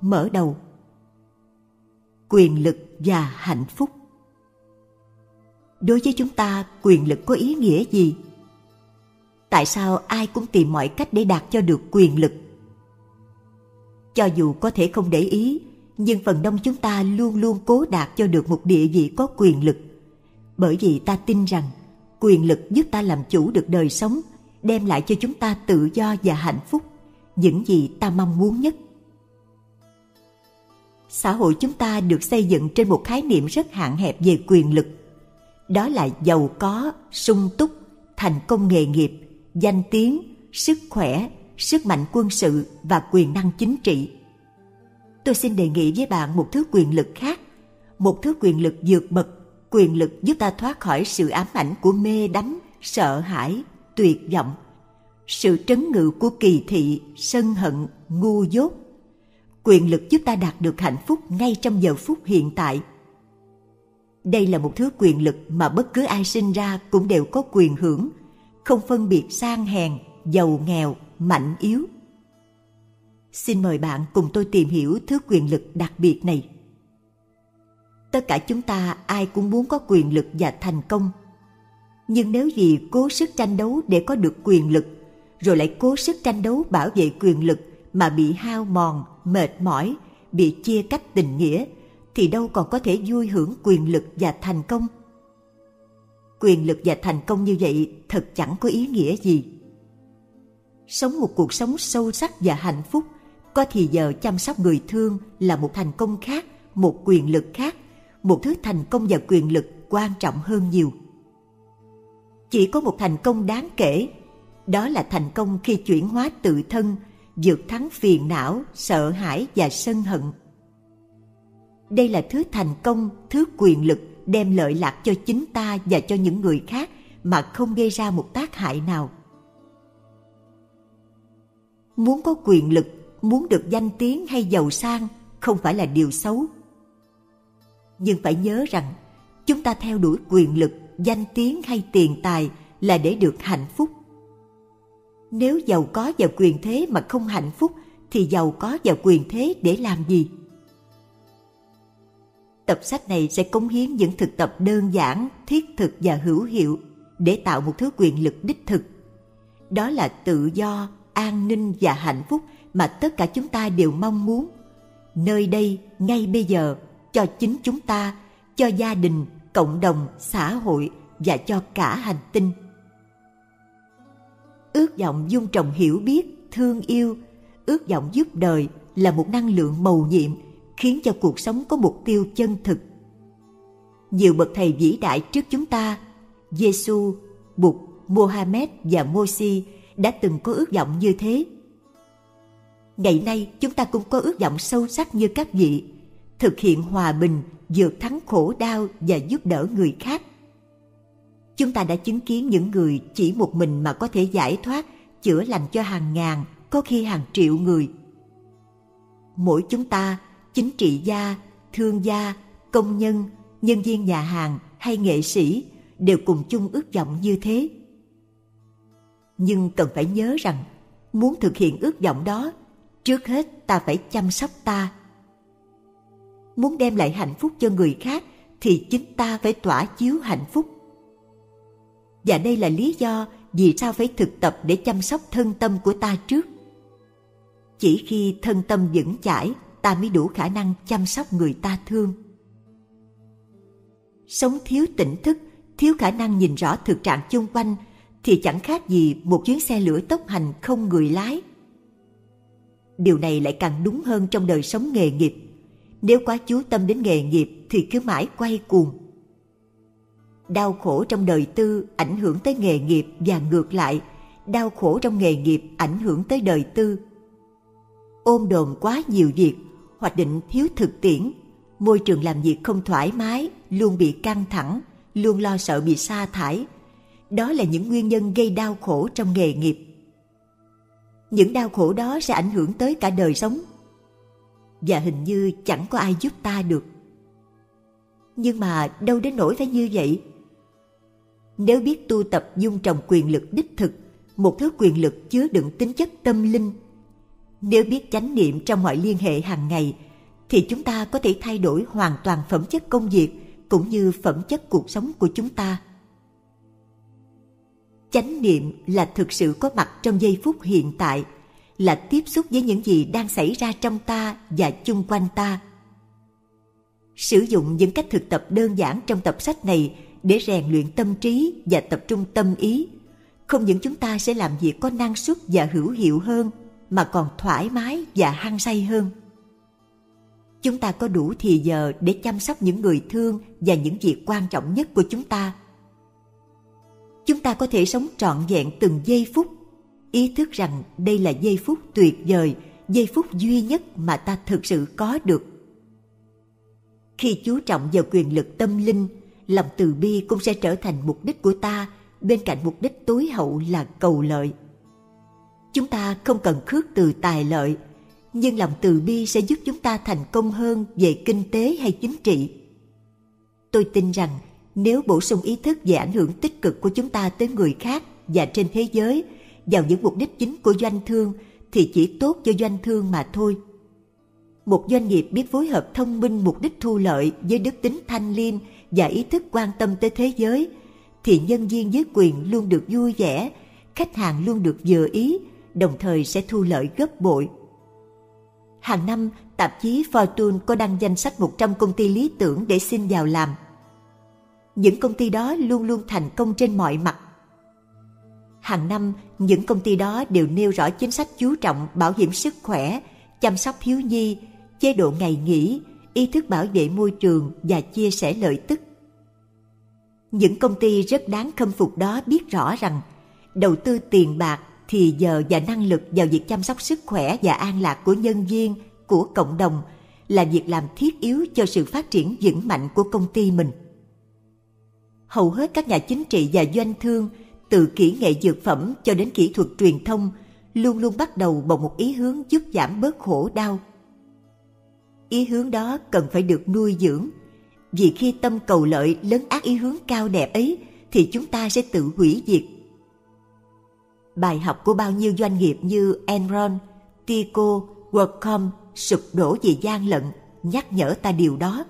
mở đầu. Quyền lực và hạnh phúc. Đối với chúng ta, quyền lực có ý nghĩa gì? Tại sao ai cũng tìm mọi cách để đạt cho được quyền lực? Cho dù có thể không để ý, nhưng phần đông chúng ta luôn luôn cố đạt cho được một địa vị có quyền lực. Bởi vì ta tin rằng, quyền lực giúp ta làm chủ được đời sống, đem lại cho chúng ta tự do và hạnh phúc, những gì ta mong muốn nhất xã hội chúng ta được xây dựng trên một khái niệm rất hạn hẹp về quyền lực. Đó là giàu có, sung túc, thành công nghề nghiệp, danh tiếng, sức khỏe, sức mạnh quân sự và quyền năng chính trị. Tôi xin đề nghị với bạn một thứ quyền lực khác, một thứ quyền lực vượt bậc, quyền lực giúp ta thoát khỏi sự ám ảnh của mê đắm, sợ hãi, tuyệt vọng, sự trấn ngự của kỳ thị, sân hận, ngu dốt quyền lực giúp ta đạt được hạnh phúc ngay trong giờ phút hiện tại. Đây là một thứ quyền lực mà bất cứ ai sinh ra cũng đều có quyền hưởng, không phân biệt sang hèn, giàu nghèo, mạnh yếu. Xin mời bạn cùng tôi tìm hiểu thứ quyền lực đặc biệt này. Tất cả chúng ta ai cũng muốn có quyền lực và thành công. Nhưng nếu vì cố sức tranh đấu để có được quyền lực, rồi lại cố sức tranh đấu bảo vệ quyền lực mà bị hao mòn, mệt mỏi, bị chia cách tình nghĩa, thì đâu còn có thể vui hưởng quyền lực và thành công. Quyền lực và thành công như vậy thật chẳng có ý nghĩa gì. Sống một cuộc sống sâu sắc và hạnh phúc, có thì giờ chăm sóc người thương là một thành công khác, một quyền lực khác, một thứ thành công và quyền lực quan trọng hơn nhiều. Chỉ có một thành công đáng kể, đó là thành công khi chuyển hóa tự thân vượt thắng phiền não, sợ hãi và sân hận. Đây là thứ thành công, thứ quyền lực đem lợi lạc cho chính ta và cho những người khác mà không gây ra một tác hại nào. Muốn có quyền lực, muốn được danh tiếng hay giàu sang không phải là điều xấu. Nhưng phải nhớ rằng, chúng ta theo đuổi quyền lực, danh tiếng hay tiền tài là để được hạnh phúc nếu giàu có và quyền thế mà không hạnh phúc, thì giàu có và quyền thế để làm gì? Tập sách này sẽ cống hiến những thực tập đơn giản, thiết thực và hữu hiệu để tạo một thứ quyền lực đích thực. Đó là tự do, an ninh và hạnh phúc mà tất cả chúng ta đều mong muốn. Nơi đây, ngay bây giờ, cho chính chúng ta, cho gia đình, cộng đồng, xã hội và cho cả hành tinh ước vọng dung trồng hiểu biết thương yêu ước vọng giúp đời là một năng lượng màu nhiệm khiến cho cuộc sống có mục tiêu chân thực nhiều bậc thầy vĩ đại trước chúng ta Giêsu, Bụt, Mohammed và Mosi đã từng có ước vọng như thế. Ngày nay chúng ta cũng có ước vọng sâu sắc như các vị, thực hiện hòa bình, vượt thắng khổ đau và giúp đỡ người khác. Chúng ta đã chứng kiến những người chỉ một mình mà có thể giải thoát, chữa lành cho hàng ngàn, có khi hàng triệu người. Mỗi chúng ta, chính trị gia, thương gia, công nhân, nhân viên nhà hàng hay nghệ sĩ đều cùng chung ước vọng như thế. Nhưng cần phải nhớ rằng, muốn thực hiện ước vọng đó, trước hết ta phải chăm sóc ta. Muốn đem lại hạnh phúc cho người khác thì chính ta phải tỏa chiếu hạnh phúc. Và đây là lý do vì sao phải thực tập để chăm sóc thân tâm của ta trước. Chỉ khi thân tâm vững chãi, ta mới đủ khả năng chăm sóc người ta thương. Sống thiếu tỉnh thức, thiếu khả năng nhìn rõ thực trạng chung quanh thì chẳng khác gì một chuyến xe lửa tốc hành không người lái. Điều này lại càng đúng hơn trong đời sống nghề nghiệp. Nếu quá chú tâm đến nghề nghiệp thì cứ mãi quay cuồng. Đau khổ trong đời tư ảnh hưởng tới nghề nghiệp và ngược lại, đau khổ trong nghề nghiệp ảnh hưởng tới đời tư. Ôm đồn quá nhiều việc, hoạch định thiếu thực tiễn, môi trường làm việc không thoải mái, luôn bị căng thẳng, luôn lo sợ bị sa thải. Đó là những nguyên nhân gây đau khổ trong nghề nghiệp. Những đau khổ đó sẽ ảnh hưởng tới cả đời sống. Và hình như chẳng có ai giúp ta được. Nhưng mà đâu đến nỗi phải như vậy. Nếu biết tu tập dung trồng quyền lực đích thực, một thứ quyền lực chứa đựng tính chất tâm linh, Nếu biết chánh niệm trong mọi liên hệ hàng ngày, thì chúng ta có thể thay đổi hoàn toàn phẩm chất công việc cũng như phẩm chất cuộc sống của chúng ta. Chánh niệm là thực sự có mặt trong giây phút hiện tại, là tiếp xúc với những gì đang xảy ra trong ta và chung quanh ta. Sử dụng những cách thực tập đơn giản trong tập sách này để rèn luyện tâm trí và tập trung tâm ý. Không những chúng ta sẽ làm việc có năng suất và hữu hiệu hơn, mà còn thoải mái và hăng say hơn. Chúng ta có đủ thì giờ để chăm sóc những người thương và những việc quan trọng nhất của chúng ta. Chúng ta có thể sống trọn vẹn từng giây phút. Ý thức rằng đây là giây phút tuyệt vời, giây phút duy nhất mà ta thực sự có được. Khi chú trọng vào quyền lực tâm linh lòng từ bi cũng sẽ trở thành mục đích của ta. Bên cạnh mục đích tối hậu là cầu lợi. Chúng ta không cần khước từ tài lợi, nhưng lòng từ bi sẽ giúp chúng ta thành công hơn về kinh tế hay chính trị. Tôi tin rằng nếu bổ sung ý thức về ảnh hưởng tích cực của chúng ta tới người khác và trên thế giới vào những mục đích chính của doanh thương thì chỉ tốt cho doanh thương mà thôi một doanh nghiệp biết phối hợp thông minh mục đích thu lợi với đức tính thanh liêm và ý thức quan tâm tới thế giới thì nhân viên dưới quyền luôn được vui vẻ, khách hàng luôn được vừa ý, đồng thời sẽ thu lợi gấp bội. Hàng năm, tạp chí Fortune có đăng danh sách 100 công ty lý tưởng để xin vào làm. Những công ty đó luôn luôn thành công trên mọi mặt. Hàng năm, những công ty đó đều nêu rõ chính sách chú trọng bảo hiểm sức khỏe, chăm sóc thiếu nhi, chế độ ngày nghỉ, ý thức bảo vệ môi trường và chia sẻ lợi tức. Những công ty rất đáng khâm phục đó biết rõ rằng đầu tư tiền bạc, thì giờ và năng lực vào việc chăm sóc sức khỏe và an lạc của nhân viên, của cộng đồng là việc làm thiết yếu cho sự phát triển vững mạnh của công ty mình. Hầu hết các nhà chính trị và doanh thương, từ kỹ nghệ dược phẩm cho đến kỹ thuật truyền thông, luôn luôn bắt đầu bằng một ý hướng giúp giảm bớt khổ đau. Ý hướng đó cần phải được nuôi dưỡng vì khi tâm cầu lợi lớn ác ý hướng cao đẹp ấy thì chúng ta sẽ tự hủy diệt. Bài học của bao nhiêu doanh nghiệp như Enron, Tico, WorldCom sụp đổ vì gian lận nhắc nhở ta điều đó.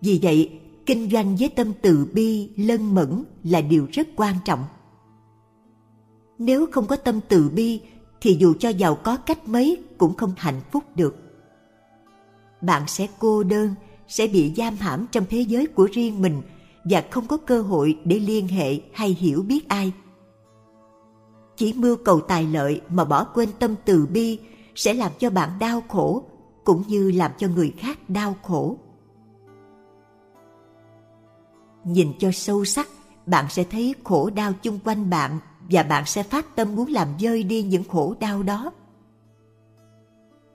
Vì vậy, kinh doanh với tâm từ bi, lân mẫn là điều rất quan trọng. Nếu không có tâm từ bi thì dù cho giàu có cách mấy cũng không hạnh phúc được. Bạn sẽ cô đơn, sẽ bị giam hãm trong thế giới của riêng mình và không có cơ hội để liên hệ hay hiểu biết ai. Chỉ mưu cầu tài lợi mà bỏ quên tâm từ bi sẽ làm cho bạn đau khổ cũng như làm cho người khác đau khổ. Nhìn cho sâu sắc, bạn sẽ thấy khổ đau chung quanh bạn và bạn sẽ phát tâm muốn làm dơi đi những khổ đau đó.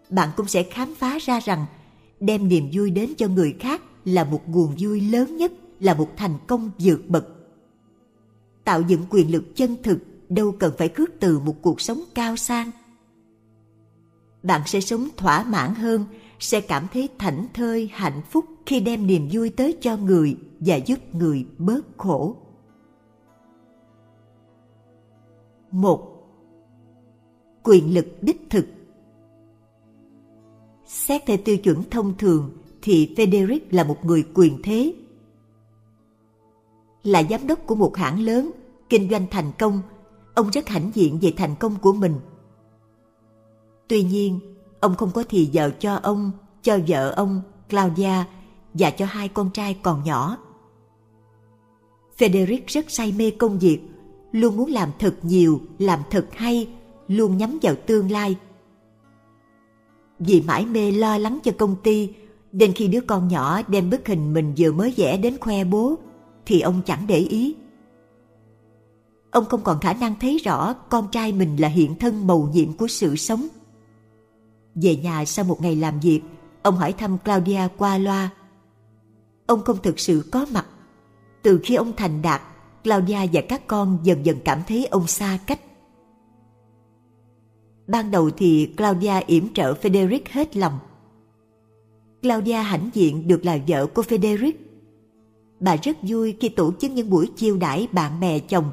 Bạn cũng sẽ khám phá ra rằng đem niềm vui đến cho người khác là một nguồn vui lớn nhất, là một thành công vượt bậc. Tạo dựng quyền lực chân thực đâu cần phải cước từ một cuộc sống cao sang. Bạn sẽ sống thỏa mãn hơn, sẽ cảm thấy thảnh thơi, hạnh phúc khi đem niềm vui tới cho người và giúp người bớt khổ. một Quyền lực đích thực Xét theo tiêu chuẩn thông thường thì Frederick là một người quyền thế. Là giám đốc của một hãng lớn, kinh doanh thành công, ông rất hãnh diện về thành công của mình. Tuy nhiên, ông không có thì giờ cho ông, cho vợ ông, Claudia và cho hai con trai còn nhỏ. Frederick rất say mê công việc, luôn muốn làm thật nhiều, làm thật hay, luôn nhắm vào tương lai – vì mãi mê lo lắng cho công ty, nên khi đứa con nhỏ đem bức hình mình vừa mới vẽ đến khoe bố, thì ông chẳng để ý. Ông không còn khả năng thấy rõ con trai mình là hiện thân mầu nhiệm của sự sống. Về nhà sau một ngày làm việc, ông hỏi thăm claudia qua loa. Ông không thực sự có mặt. Từ khi ông thành đạt, claudia và các con dần dần cảm thấy ông xa cách. Ban đầu thì Claudia yểm trợ Frederick hết lòng. Claudia hãnh diện được là vợ của Frederick. Bà rất vui khi tổ chức những buổi chiêu đãi bạn bè chồng.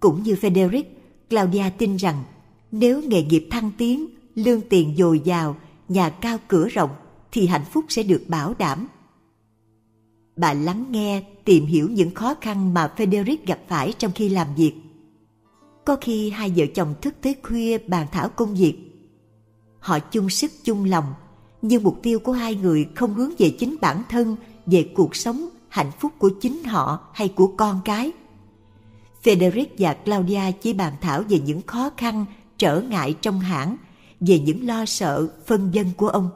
Cũng như Frederick, Claudia tin rằng nếu nghề nghiệp thăng tiến, lương tiền dồi dào, nhà cao cửa rộng thì hạnh phúc sẽ được bảo đảm. Bà lắng nghe, tìm hiểu những khó khăn mà Frederick gặp phải trong khi làm việc. Có khi hai vợ chồng thức tới khuya bàn thảo công việc. Họ chung sức chung lòng, nhưng mục tiêu của hai người không hướng về chính bản thân, về cuộc sống, hạnh phúc của chính họ hay của con cái. Frederick và Claudia chỉ bàn thảo về những khó khăn, trở ngại trong hãng, về những lo sợ, phân vân của ông.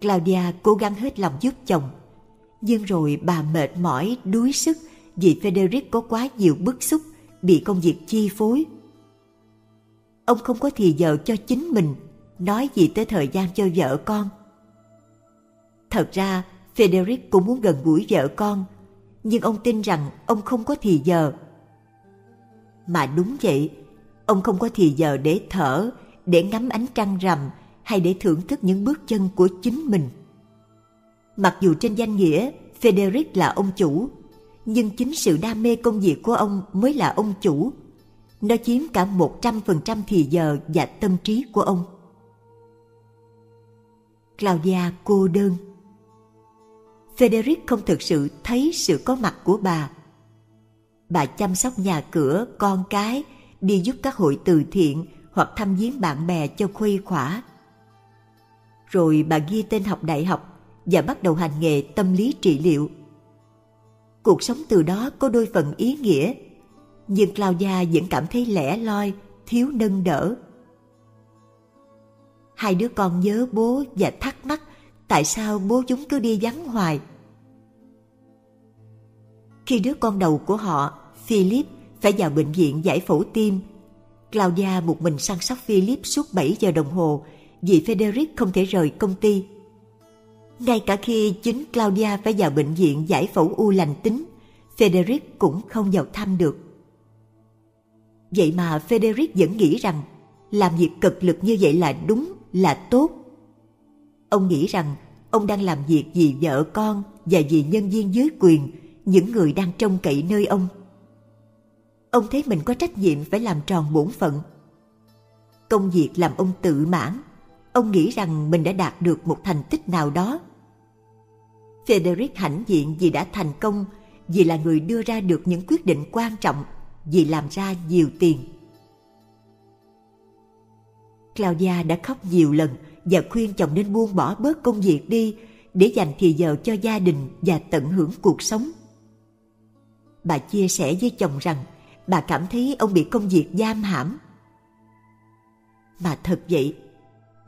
Claudia cố gắng hết lòng giúp chồng, nhưng rồi bà mệt mỏi, đuối sức vì Frederick có quá nhiều bức xúc, bị công việc chi phối. Ông không có thì giờ cho chính mình, nói gì tới thời gian cho vợ con. Thật ra, Frederick cũng muốn gần gũi vợ con, nhưng ông tin rằng ông không có thì giờ. Mà đúng vậy, ông không có thì giờ để thở, để ngắm ánh trăng rằm hay để thưởng thức những bước chân của chính mình. Mặc dù trên danh nghĩa Frederick là ông chủ, nhưng chính sự đam mê công việc của ông mới là ông chủ. Nó chiếm cả một trăm phần trăm thì giờ và tâm trí của ông. Claudia cô đơn Frederick không thực sự thấy sự có mặt của bà. Bà chăm sóc nhà cửa, con cái, đi giúp các hội từ thiện hoặc thăm viếng bạn bè cho khuây khỏa. Rồi bà ghi tên học đại học và bắt đầu hành nghề tâm lý trị liệu. Cuộc sống từ đó có đôi phần ý nghĩa, nhưng Claudia vẫn cảm thấy lẻ loi, thiếu nâng đỡ. Hai đứa con nhớ bố và thắc mắc tại sao bố chúng cứ đi vắng hoài. Khi đứa con đầu của họ, Philip, phải vào bệnh viện giải phẫu tim, Claudia một mình săn sóc Philip suốt 7 giờ đồng hồ vì Frederick không thể rời công ty. Ngay cả khi chính Claudia phải vào bệnh viện giải phẫu u lành tính, Frederick cũng không vào thăm được. Vậy mà Frederick vẫn nghĩ rằng làm việc cực lực như vậy là đúng, là tốt. Ông nghĩ rằng ông đang làm việc vì vợ con và vì nhân viên dưới quyền, những người đang trông cậy nơi ông. Ông thấy mình có trách nhiệm phải làm tròn bổn phận. Công việc làm ông tự mãn, ông nghĩ rằng mình đã đạt được một thành tích nào đó. Frederick hãnh diện vì đã thành công, vì là người đưa ra được những quyết định quan trọng, vì làm ra nhiều tiền. Claudia đã khóc nhiều lần và khuyên chồng nên buông bỏ bớt công việc đi để dành thì giờ cho gia đình và tận hưởng cuộc sống. Bà chia sẻ với chồng rằng bà cảm thấy ông bị công việc giam hãm. Mà thật vậy,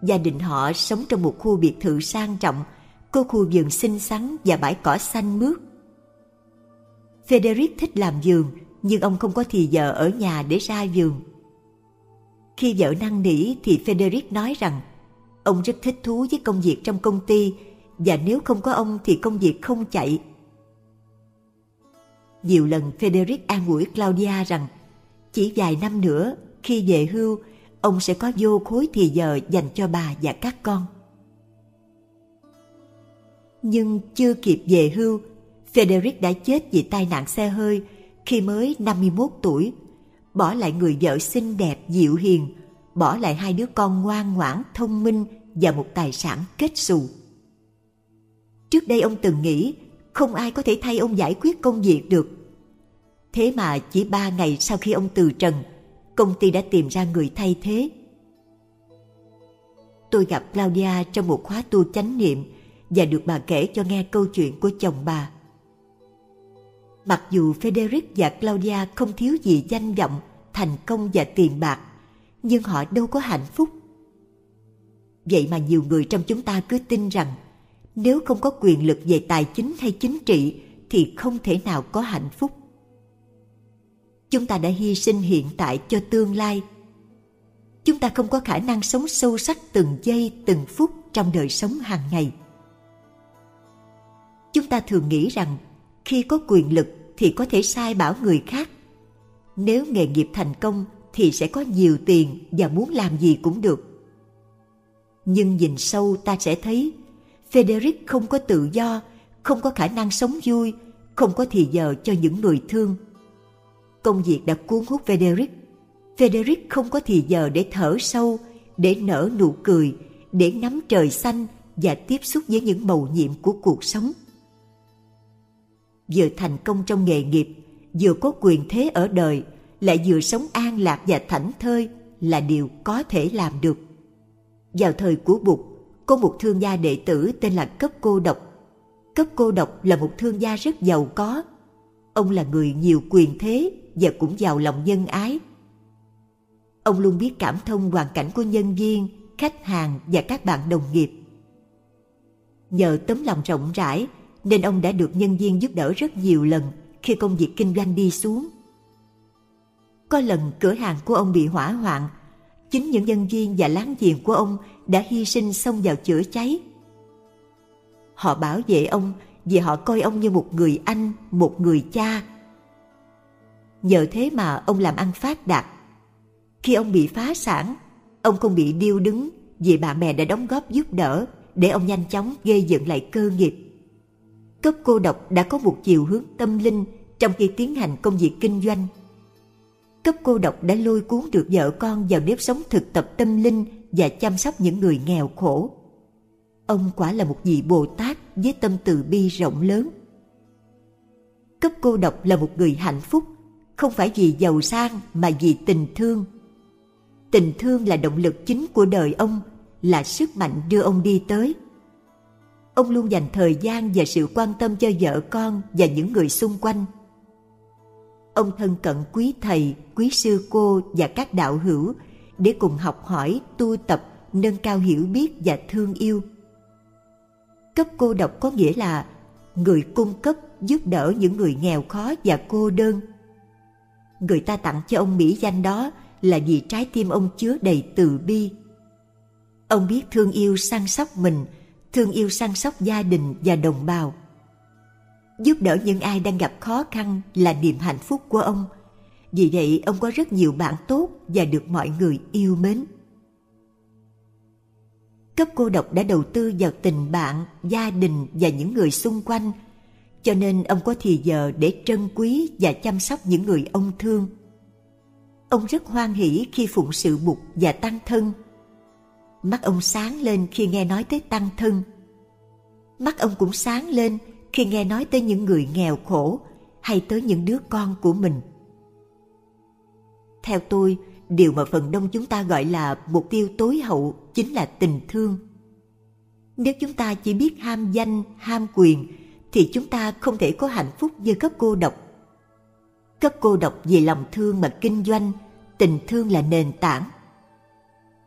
gia đình họ sống trong một khu biệt thự sang trọng, có khu vườn xinh xắn và bãi cỏ xanh mướt. Frederick thích làm vườn, nhưng ông không có thì giờ ở nhà để ra vườn. Khi vợ năn nỉ thì Frederick nói rằng ông rất thích thú với công việc trong công ty và nếu không có ông thì công việc không chạy. Nhiều lần Frederick an ủi Claudia rằng chỉ vài năm nữa khi về hưu ông sẽ có vô khối thì giờ dành cho bà và các con. Nhưng chưa kịp về hưu, Frederick đã chết vì tai nạn xe hơi khi mới 51 tuổi, bỏ lại người vợ xinh đẹp dịu hiền, bỏ lại hai đứa con ngoan ngoãn thông minh và một tài sản kết xù. Trước đây ông từng nghĩ không ai có thể thay ông giải quyết công việc được. Thế mà chỉ ba ngày sau khi ông từ trần, công ty đã tìm ra người thay thế. Tôi gặp Claudia trong một khóa tu chánh niệm và được bà kể cho nghe câu chuyện của chồng bà. Mặc dù Frederick và Claudia không thiếu gì danh vọng, thành công và tiền bạc, nhưng họ đâu có hạnh phúc. Vậy mà nhiều người trong chúng ta cứ tin rằng nếu không có quyền lực về tài chính hay chính trị thì không thể nào có hạnh phúc. Chúng ta đã hy sinh hiện tại cho tương lai. Chúng ta không có khả năng sống sâu sắc từng giây từng phút trong đời sống hàng ngày. Chúng ta thường nghĩ rằng khi có quyền lực thì có thể sai bảo người khác. Nếu nghề nghiệp thành công thì sẽ có nhiều tiền và muốn làm gì cũng được. Nhưng nhìn sâu ta sẽ thấy Frederick không có tự do, không có khả năng sống vui, không có thì giờ cho những người thương. Công việc đã cuốn hút Frederick. Frederick không có thì giờ để thở sâu, để nở nụ cười, để ngắm trời xanh và tiếp xúc với những màu nhiệm của cuộc sống. Vừa thành công trong nghề nghiệp, vừa có quyền thế ở đời, lại vừa sống an lạc và thảnh thơi là điều có thể làm được. Vào thời của Bụt, có một thương gia đệ tử tên là Cấp Cô Độc. Cấp Cô Độc là một thương gia rất giàu có. Ông là người nhiều quyền thế và cũng giàu lòng nhân ái. Ông luôn biết cảm thông hoàn cảnh của nhân viên, khách hàng và các bạn đồng nghiệp. Nhờ tấm lòng rộng rãi nên ông đã được nhân viên giúp đỡ rất nhiều lần khi công việc kinh doanh đi xuống. Có lần cửa hàng của ông bị hỏa hoạn, chính những nhân viên và láng giềng của ông đã hy sinh xông vào chữa cháy. Họ bảo vệ ông vì họ coi ông như một người anh, một người cha. Nhờ thế mà ông làm ăn phát đạt. Khi ông bị phá sản, ông không bị điêu đứng vì bạn bè đã đóng góp giúp đỡ để ông nhanh chóng gây dựng lại cơ nghiệp. Cấp cô độc đã có một chiều hướng tâm linh trong khi tiến hành công việc kinh doanh. Cấp cô độc đã lôi cuốn được vợ con vào nếp sống thực tập tâm linh và chăm sóc những người nghèo khổ. Ông quả là một vị Bồ Tát với tâm từ bi rộng lớn. Cấp cô độc là một người hạnh phúc, không phải vì giàu sang mà vì tình thương. Tình thương là động lực chính của đời ông, là sức mạnh đưa ông đi tới. Ông luôn dành thời gian và sự quan tâm cho vợ con và những người xung quanh. Ông thân cận quý thầy, quý sư cô và các đạo hữu để cùng học hỏi, tu tập, nâng cao hiểu biết và thương yêu. Cấp cô độc có nghĩa là người cung cấp giúp đỡ những người nghèo khó và cô đơn. Người ta tặng cho ông mỹ danh đó là vì trái tim ông chứa đầy từ bi. Ông biết thương yêu săn sóc mình, thương yêu săn sóc gia đình và đồng bào. Giúp đỡ những ai đang gặp khó khăn là niềm hạnh phúc của ông – vì vậy ông có rất nhiều bạn tốt và được mọi người yêu mến. Cấp cô độc đã đầu tư vào tình bạn, gia đình và những người xung quanh, cho nên ông có thì giờ để trân quý và chăm sóc những người ông thương. Ông rất hoan hỷ khi phụng sự bục và tăng thân. Mắt ông sáng lên khi nghe nói tới tăng thân. Mắt ông cũng sáng lên khi nghe nói tới những người nghèo khổ hay tới những đứa con của mình – theo tôi, điều mà phần đông chúng ta gọi là mục tiêu tối hậu chính là tình thương. Nếu chúng ta chỉ biết ham danh, ham quyền, thì chúng ta không thể có hạnh phúc như cấp cô độc. Cấp cô độc vì lòng thương mà kinh doanh, tình thương là nền tảng.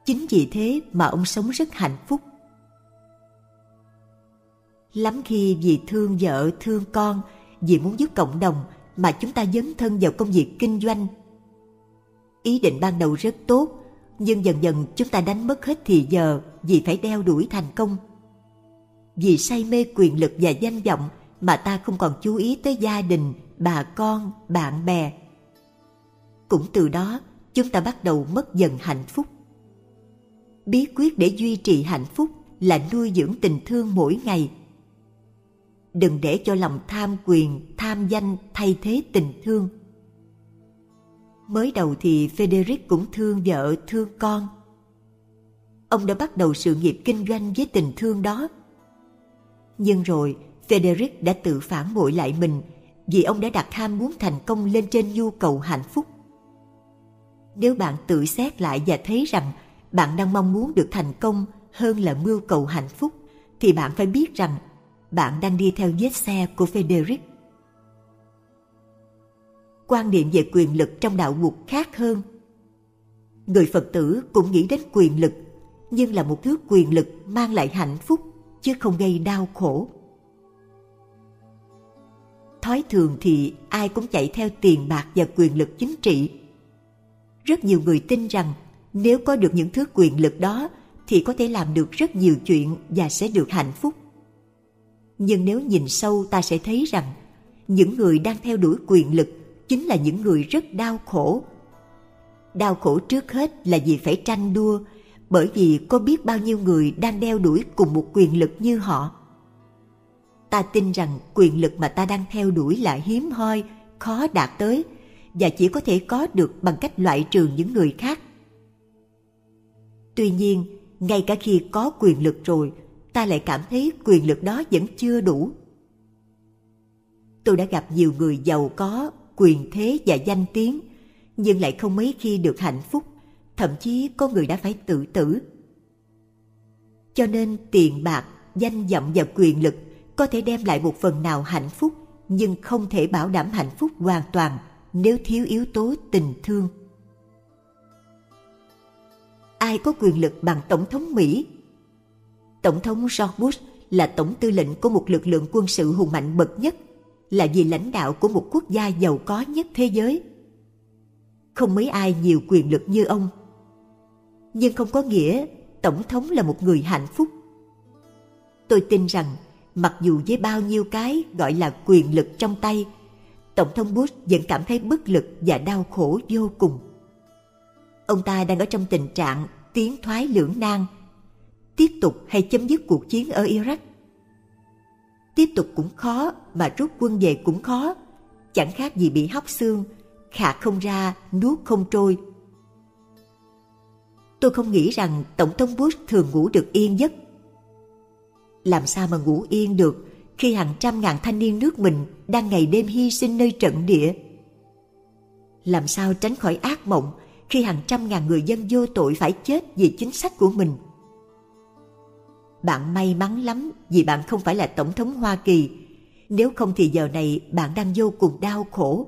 Chính vì thế mà ông sống rất hạnh phúc. Lắm khi vì thương vợ, thương con, vì muốn giúp cộng đồng mà chúng ta dấn thân vào công việc kinh doanh Ý định ban đầu rất tốt, nhưng dần dần chúng ta đánh mất hết thì giờ vì phải đeo đuổi thành công. Vì say mê quyền lực và danh vọng mà ta không còn chú ý tới gia đình, bà con, bạn bè. Cũng từ đó, chúng ta bắt đầu mất dần hạnh phúc. Bí quyết để duy trì hạnh phúc là nuôi dưỡng tình thương mỗi ngày. Đừng để cho lòng tham quyền, tham danh thay thế tình thương Mới đầu thì Frederick cũng thương vợ, thương con. Ông đã bắt đầu sự nghiệp kinh doanh với tình thương đó. Nhưng rồi, Frederick đã tự phản bội lại mình vì ông đã đặt ham muốn thành công lên trên nhu cầu hạnh phúc. Nếu bạn tự xét lại và thấy rằng bạn đang mong muốn được thành công hơn là mưu cầu hạnh phúc, thì bạn phải biết rằng bạn đang đi theo vết xe của Frederick quan niệm về quyền lực trong đạo mục khác hơn. Người Phật tử cũng nghĩ đến quyền lực, nhưng là một thứ quyền lực mang lại hạnh phúc, chứ không gây đau khổ. Thói thường thì ai cũng chạy theo tiền bạc và quyền lực chính trị. Rất nhiều người tin rằng nếu có được những thứ quyền lực đó thì có thể làm được rất nhiều chuyện và sẽ được hạnh phúc. Nhưng nếu nhìn sâu ta sẽ thấy rằng những người đang theo đuổi quyền lực chính là những người rất đau khổ. Đau khổ trước hết là vì phải tranh đua, bởi vì có biết bao nhiêu người đang đeo đuổi cùng một quyền lực như họ. Ta tin rằng quyền lực mà ta đang theo đuổi là hiếm hoi, khó đạt tới, và chỉ có thể có được bằng cách loại trừ những người khác tuy nhiên, ngay cả khi có quyền lực rồi, ta lại cảm thấy quyền lực đó vẫn chưa đủ. Tôi đã gặp nhiều người giàu có, quyền thế và danh tiếng, nhưng lại không mấy khi được hạnh phúc, thậm chí có người đã phải tự tử. Cho nên tiền bạc, danh vọng và quyền lực có thể đem lại một phần nào hạnh phúc, nhưng không thể bảo đảm hạnh phúc hoàn toàn nếu thiếu yếu tố tình thương ai có quyền lực bằng tổng thống mỹ? Tổng thống george bush là tổng tư lệnh của một lực lượng quân sự hùng mạnh bậc nhất, là vị lãnh đạo của một quốc gia giàu có nhất thế giới. Không mấy ai nhiều quyền lực như ông. Nhưng không có nghĩa tổng thống là một người hạnh phúc. Tôi tin rằng, mặc dù với bao nhiêu cái gọi là quyền lực trong tay, tổng thống bush vẫn cảm thấy bất lực và đau khổ vô cùng ông ta đang ở trong tình trạng tiến thoái lưỡng nan. Tiếp tục hay chấm dứt cuộc chiến ở iraq? Tiếp tục cũng khó, mà rút quân về cũng khó. Chẳng khác gì bị hóc xương khạc không ra, nuốt không trôi. Tôi không nghĩ rằng tổng thống bush thường ngủ được yên giấc. Làm sao mà ngủ yên được khi hàng trăm ngàn thanh niên nước mình đang ngày đêm hy sinh nơi trận địa? Làm sao tránh khỏi ác mộng khi hàng trăm ngàn người dân vô tội phải chết vì chính sách của mình. Bạn may mắn lắm vì bạn không phải là tổng thống hoa kỳ. Nếu không thì giờ này bạn đang vô cùng đau khổ.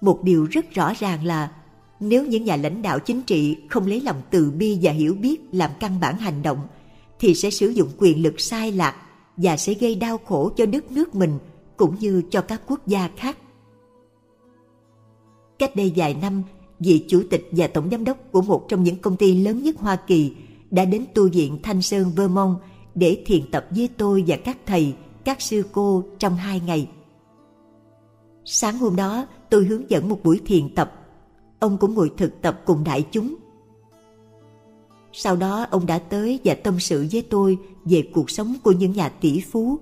Một điều rất rõ ràng là nếu những nhà lãnh đạo chính trị không lấy lòng từ bi và hiểu biết làm căn bản hành động thì sẽ sử dụng quyền lực sai lạc và sẽ gây đau khổ cho đất nước mình cũng như cho các quốc gia khác. Cách đây vài năm, vị chủ tịch và tổng giám đốc của một trong những công ty lớn nhất Hoa Kỳ đã đến tu viện Thanh Sơn Vermont để thiền tập với tôi và các thầy, các sư cô trong hai ngày. Sáng hôm đó, tôi hướng dẫn một buổi thiền tập. Ông cũng ngồi thực tập cùng đại chúng. Sau đó ông đã tới và tâm sự với tôi về cuộc sống của những nhà tỷ phú.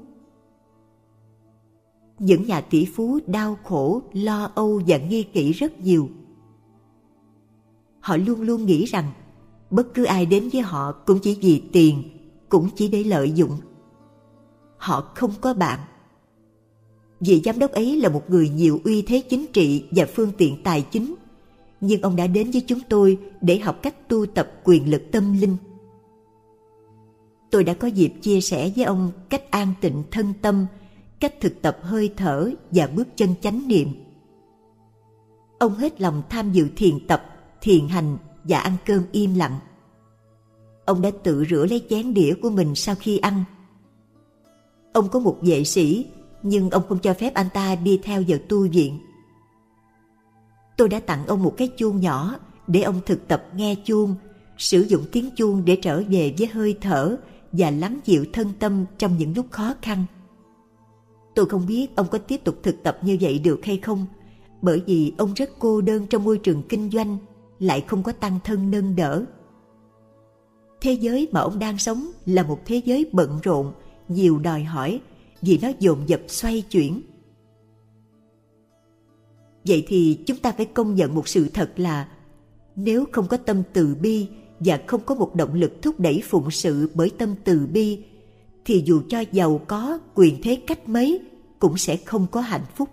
Những nhà tỷ phú đau khổ, lo âu và nghi kỵ rất nhiều. Họ luôn luôn nghĩ rằng bất cứ ai đến với họ cũng chỉ vì tiền, cũng chỉ để lợi dụng. Họ không có bạn. Vị giám đốc ấy là một người nhiều uy thế chính trị và phương tiện tài chính nhưng ông đã đến với chúng tôi để học cách tu tập quyền lực tâm linh. Tôi đã có dịp chia sẻ với ông cách an tịnh thân tâm, cách thực tập hơi thở và bước chân chánh niệm. Ông hết lòng tham dự thiền tập, thiền hành và ăn cơm im lặng. Ông đã tự rửa lấy chén đĩa của mình sau khi ăn. Ông có một vệ sĩ, nhưng ông không cho phép anh ta đi theo giờ tu viện tôi đã tặng ông một cái chuông nhỏ để ông thực tập nghe chuông, sử dụng tiếng chuông để trở về với hơi thở và lắng dịu thân tâm trong những lúc khó khăn. Tôi không biết ông có tiếp tục thực tập như vậy được hay không, bởi vì ông rất cô đơn trong môi trường kinh doanh, lại không có tăng thân nâng đỡ. Thế giới mà ông đang sống là một thế giới bận rộn, nhiều đòi hỏi vì nó dồn dập xoay chuyển Vậy thì chúng ta phải công nhận một sự thật là nếu không có tâm từ bi và không có một động lực thúc đẩy phụng sự bởi tâm từ bi thì dù cho giàu có quyền thế cách mấy cũng sẽ không có hạnh phúc.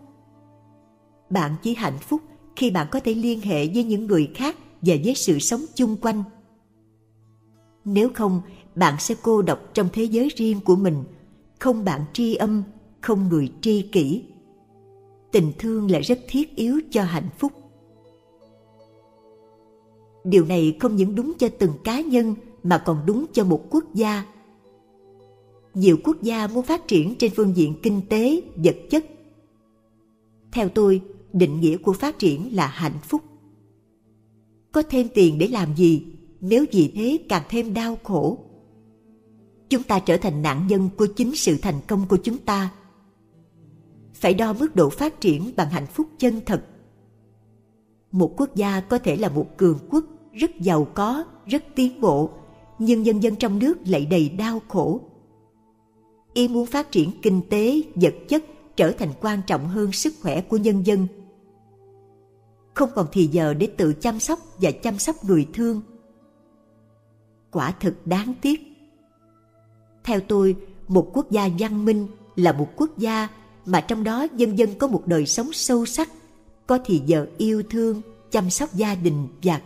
Bạn chỉ hạnh phúc khi bạn có thể liên hệ với những người khác và với sự sống chung quanh. Nếu không, bạn sẽ cô độc trong thế giới riêng của mình, không bạn tri âm, không người tri kỷ. Tình thương là rất thiết yếu cho hạnh phúc. Điều này không những đúng cho từng cá nhân mà còn đúng cho một quốc gia. Nhiều quốc gia muốn phát triển trên phương diện kinh tế vật chất. Theo tôi định nghĩa của phát triển là hạnh phúc. Có thêm tiền để làm gì, nếu vì thế càng thêm đau khổ. Chúng ta trở thành nạn nhân của chính sự thành công của chúng ta. Phải đo mức độ phát triển bằng hạnh phúc chân thật. Một quốc gia có thể là một cường quốc rất giàu có, rất tiến bộ, nhưng nhân dân trong nước lại đầy đau khổ. Y muốn phát triển kinh tế, vật chất trở thành quan trọng hơn sức khỏe của nhân dân không còn thì giờ để tự chăm sóc và chăm sóc người thương. Quả thực đáng tiếc. Theo tôi, một quốc gia văn minh là một quốc gia mà trong đó dân dân có một đời sống sâu sắc, có thì giờ yêu thương, chăm sóc gia đình và